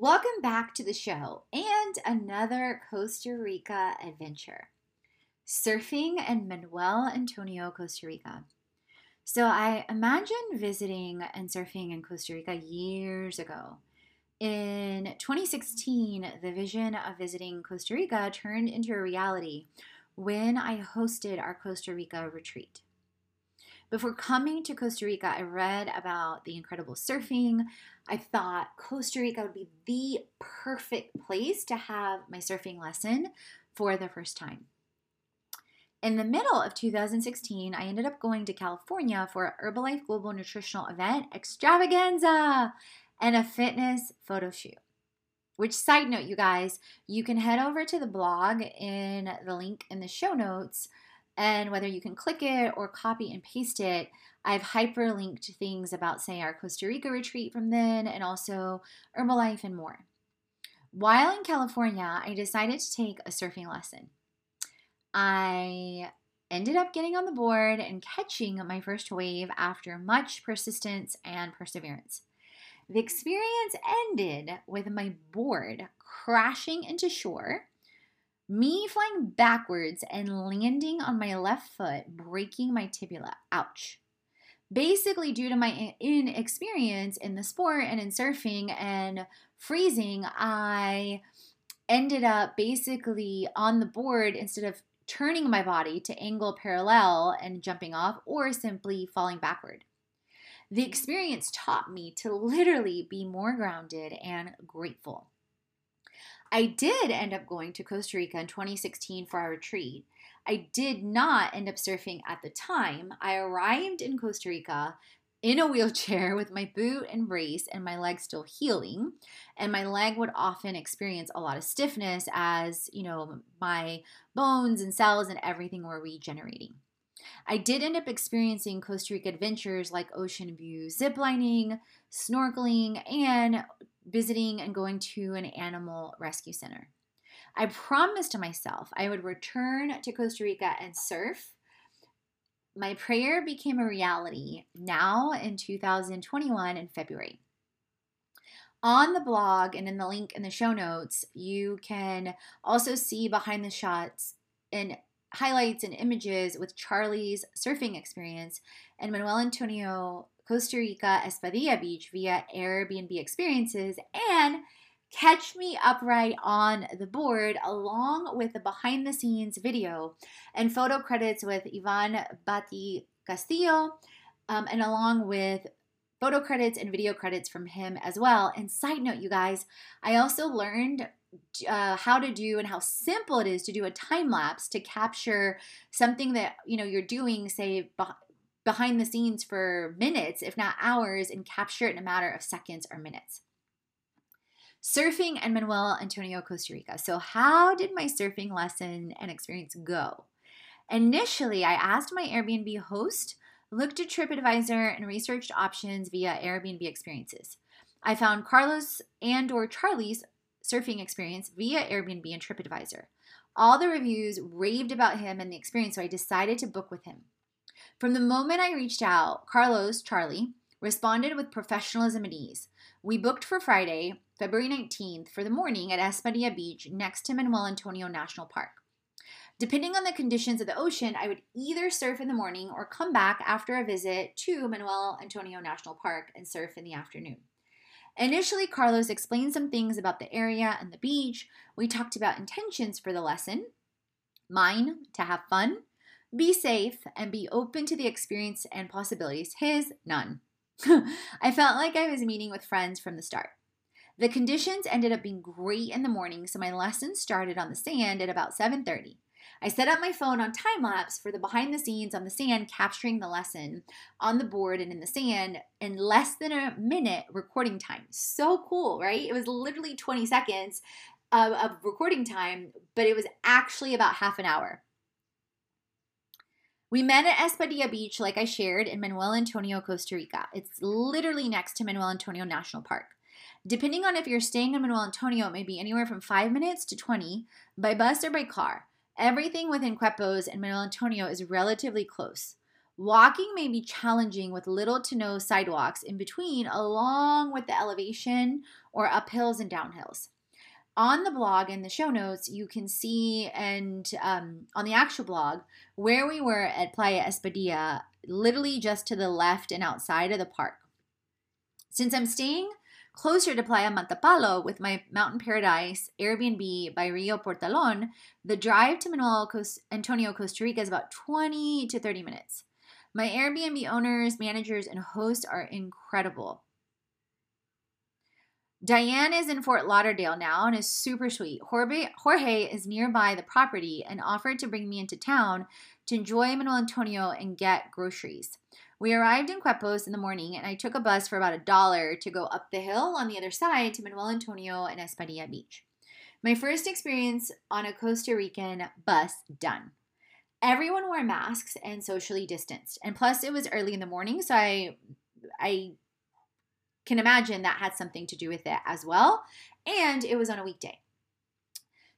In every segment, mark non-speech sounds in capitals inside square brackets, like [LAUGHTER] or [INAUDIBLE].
Welcome back to the show and another Costa Rica adventure. Surfing in Manuel Antonio, Costa Rica. So I imagine visiting and surfing in Costa Rica years ago. In 2016, the vision of visiting Costa Rica turned into a reality when I hosted our Costa Rica retreat. Before coming to Costa Rica, I read about the incredible surfing. I thought Costa Rica would be the perfect place to have my surfing lesson for the first time. In the middle of 2016, I ended up going to California for a Herbalife Global Nutritional Event Extravaganza and a fitness photo shoot. Which, side note, you guys, you can head over to the blog in the link in the show notes and whether you can click it or copy and paste it, I've hyperlinked things about, say, our Costa Rica retreat from then and also Herbalife and more. While in California, I decided to take a surfing lesson. I ended up getting on the board and catching my first wave after much persistence and perseverance. The experience ended with my board crashing into shore me flying backwards and landing on my left foot, breaking my tibia. Ouch. Basically, due to my inexperience in the sport and in surfing and freezing, I ended up basically on the board instead of turning my body to angle parallel and jumping off or simply falling backward. The experience taught me to literally be more grounded and grateful. I did end up going to Costa Rica in 2016 for our retreat. I did not end up surfing at the time. I arrived in Costa Rica in a [LAUGHS] wheelchair with my boot and brace and my leg still healing and my leg would often experience a lot of stiffness as you know my bones and cells and everything were regenerating i did end up experiencing costa rica adventures like ocean view ziplining snorkeling and visiting and going to an animal rescue center. I promised to myself I would return to Costa Rica and surf. My prayer became a reality now in 2021 in February. On the blog and in the link in the show notes, you can also see behind the shots and highlights and images with Charlie's surfing experience and Manuel Antonio Costa Rica Espadilla Beach via Airbnb experiences and Catch Me Upright on the Board, along with a behind the scenes video and photo credits with Ivan Bati Castillo, um, and along with photo credits and video credits from him as well. And side note, you guys, I also learned uh, how to do and how simple it is to do a time lapse to capture something that you know you're doing, say behind the scenes for minutes, if not hours, and capture it in a matter of seconds or minutes. Surfing and Manuel Antonio, Costa Rica. So, how did my surfing lesson and experience go? Initially, I asked my Airbnb host, looked at TripAdvisor, and researched options via Airbnb experiences. I found Carlos and or Charlie's surfing experience via Airbnb and TripAdvisor. All the reviews raved about him and the experience, so I decided to book with him. From the moment I reached out, Carlos, Charlie, responded with professionalism and ease. We booked for Friday, February 19th, for the morning at Espadilla Beach next to Manuel Antonio National Park. Depending on the conditions of the ocean, I would either surf in the morning or come back after a visit to Manuel Antonio National Park and surf in the afternoon. Initially, Carlos explained some things about the area and the beach. We talked about intentions for the lesson mine, to have fun, be safe, and be open to the experience and possibilities. His, none. [LAUGHS] I felt like I was meeting with friends from the start. The conditions ended up being great in the morning, so my lesson started on the sand at about 7:30. I set up my phone on time lapse for the behind the scenes on the sand, capturing the lesson on the board and in the sand in less than a minute recording time. So cool, right? It was literally 20 seconds of, of recording time, but it was actually about half an hour. We met at Espadilla Beach, like I shared, in Manuel Antonio, Costa Rica. It's literally next to Manuel Antonio National Park. Depending on if you're staying in Manuel Antonio, it may be anywhere from five minutes to 20 by bus or by car. Everything within Quepos and Manuel Antonio is relatively close. Walking may be challenging with little to no sidewalks in between, along with the elevation or uphills and downhills. On the blog in the show notes, you can see, and um, on the actual blog, where we were at Playa Espadilla, literally just to the left and outside of the park. Since I'm staying Closer to Playa Matapalo with my Mountain Paradise Airbnb by Rio Portalon, the drive to Manuel Antonio, Costa Rica is about 20 to 30 minutes. My Airbnb owners, managers, and hosts are incredible. Diane is in Fort Lauderdale now and is super sweet. Jorge, is nearby the property and offered to bring me into town to enjoy Manuel Antonio and get groceries. We arrived in Quepos in the morning, and I took a bus for about a dollar to go up the hill on the other side to Manuel Antonio and Espadilla Beach. My first experience on a Costa Rican bus done. Everyone wore masks and socially distanced, and plus it was early in the morning, so I, I can imagine that had something to do with it as well. And it was on a weekday.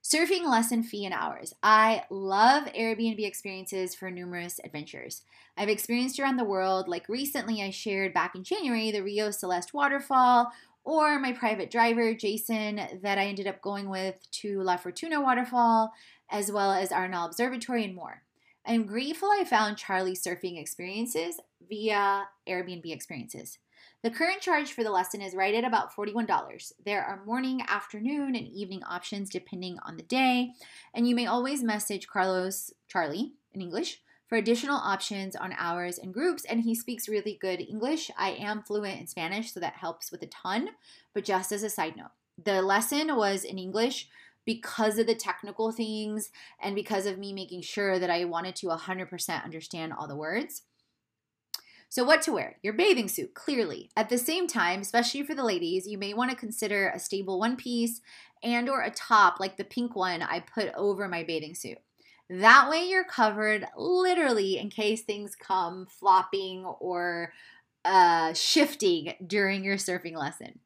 Surfing lesson fee and hours. I love Airbnb experiences for numerous adventures. I've experienced around the world, like recently I shared back in January the Rio Celeste waterfall, or my private driver, Jason, that I ended up going with to La Fortuna waterfall, as well as Arenal Observatory and more. I'm grateful I found Charlie surfing experiences via Airbnb experiences. The current charge for the lesson is right at about $41. There are morning, afternoon, and evening options depending on the day, and you may always message Carlos Charlie in English for additional options on hours and groups, and he speaks really good English. I am fluent in Spanish, so that helps with a ton. But just as a side note, the lesson was in English because of the technical things and because of me making sure that I wanted to 100% understand all the words. So, what to wear? Your bathing suit, clearly. At the same time, especially for the ladies, you may want to consider a stable one piece and or a top like the pink one I put over my bathing suit. That way you're covered literally in case things come flopping or uh, shifting during your surfing lesson.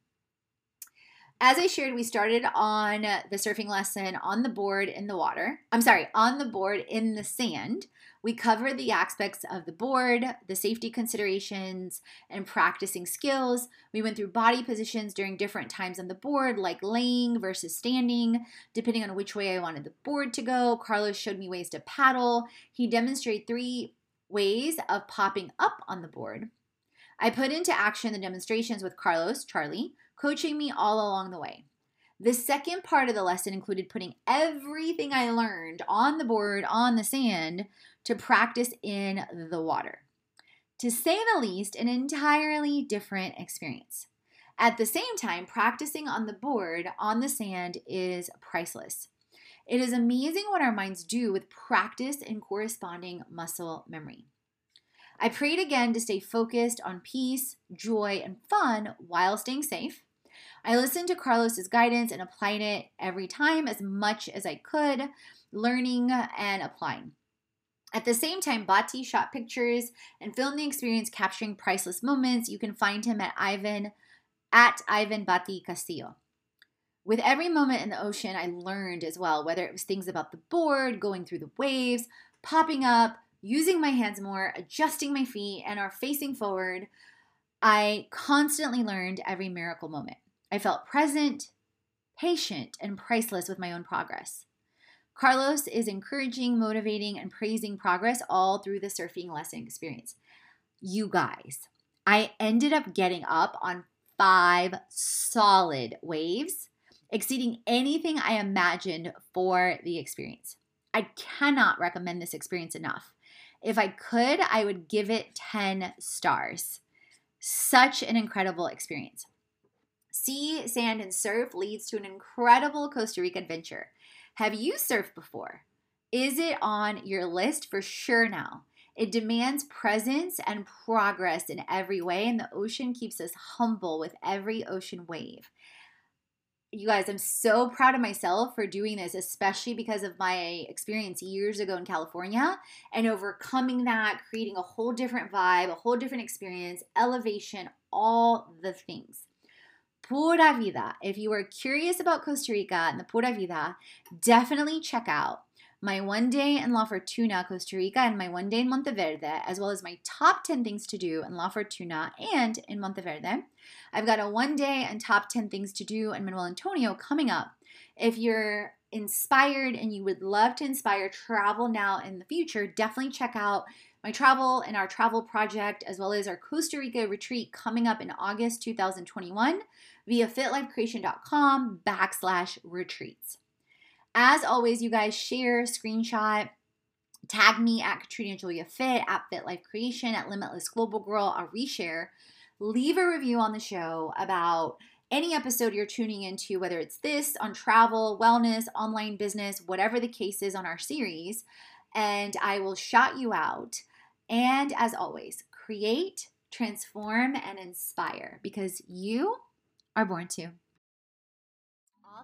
As I shared, we started on the surfing lesson on the board in the water. I'm sorry, on the board in the sand. We covered the aspects of the board, the safety considerations, and practicing skills. We went through body positions during different times on the board, like laying versus standing, depending on which way I wanted the board to go. Carlos showed me ways to paddle. He demonstrated three ways of popping up on the board. I put into action the demonstrations with Carlos, Charlie, coaching me all along the way. The second part of the lesson included putting everything I learned on the board on the sand to practice in the water. To say the least, an entirely different experience. At the same time, practicing on the board on the sand is priceless. It is amazing what our minds do with practice and corresponding muscle memory. I prayed again to stay focused on peace, joy, and fun while staying safe. I listened to Carlos's guidance and applied it every time as much as I could, learning and applying. At the same time, Bati shot pictures and filmed the experience capturing priceless moments. You can find him at Ivan at Ivan Bati Castillo. With every moment in the ocean, I learned as well, whether it was things about the board, going through the waves, popping up, using my hands more, adjusting my feet, and are facing forward. I constantly learned every miracle moment. I felt present, patient, and priceless with my own progress. Carlos is encouraging, motivating, and praising progress all through the surfing lesson experience. You guys, I ended up getting up on five solid waves, exceeding anything I imagined for the experience. I cannot recommend this experience enough. If I could, I would give it 10 stars. Such an incredible experience. Sea, sand, and surf leads to an incredible Costa Rica adventure. Have you surfed before? Is it on your list? For sure now. It demands presence and progress in every way, and the ocean keeps us humble with every ocean wave. You guys, I'm so proud of myself for doing this, especially because of my experience years ago in California and overcoming that, creating a whole different vibe, a whole different experience, elevation, all the things. Pura Vida. If you are curious about Costa Rica and the Pura Vida, definitely check out my one day in La Fortuna, Costa Rica, and my one day in Monteverde, as well as my top 10 things to do in La Fortuna and in Monteverde. I've got a one day and top 10 things to do in Manuel Antonio coming up. If you're inspired and you would love to inspire travel now in the future, definitely check out my travel and our travel project, as well as our Costa Rica retreat coming up in August 2021 via fitlifecreation.com backslash retreats. As always, you guys share, screenshot, tag me at Katrina Julia Fit, at Fit Life Creation, at Limitless Global Girl. I'll reshare. Leave a review on the show about any episode you're tuning into, whether it's this on travel, wellness, online business, whatever the case is on our series, and I will shout you out. And as always, create, transform, and inspire because you are born to.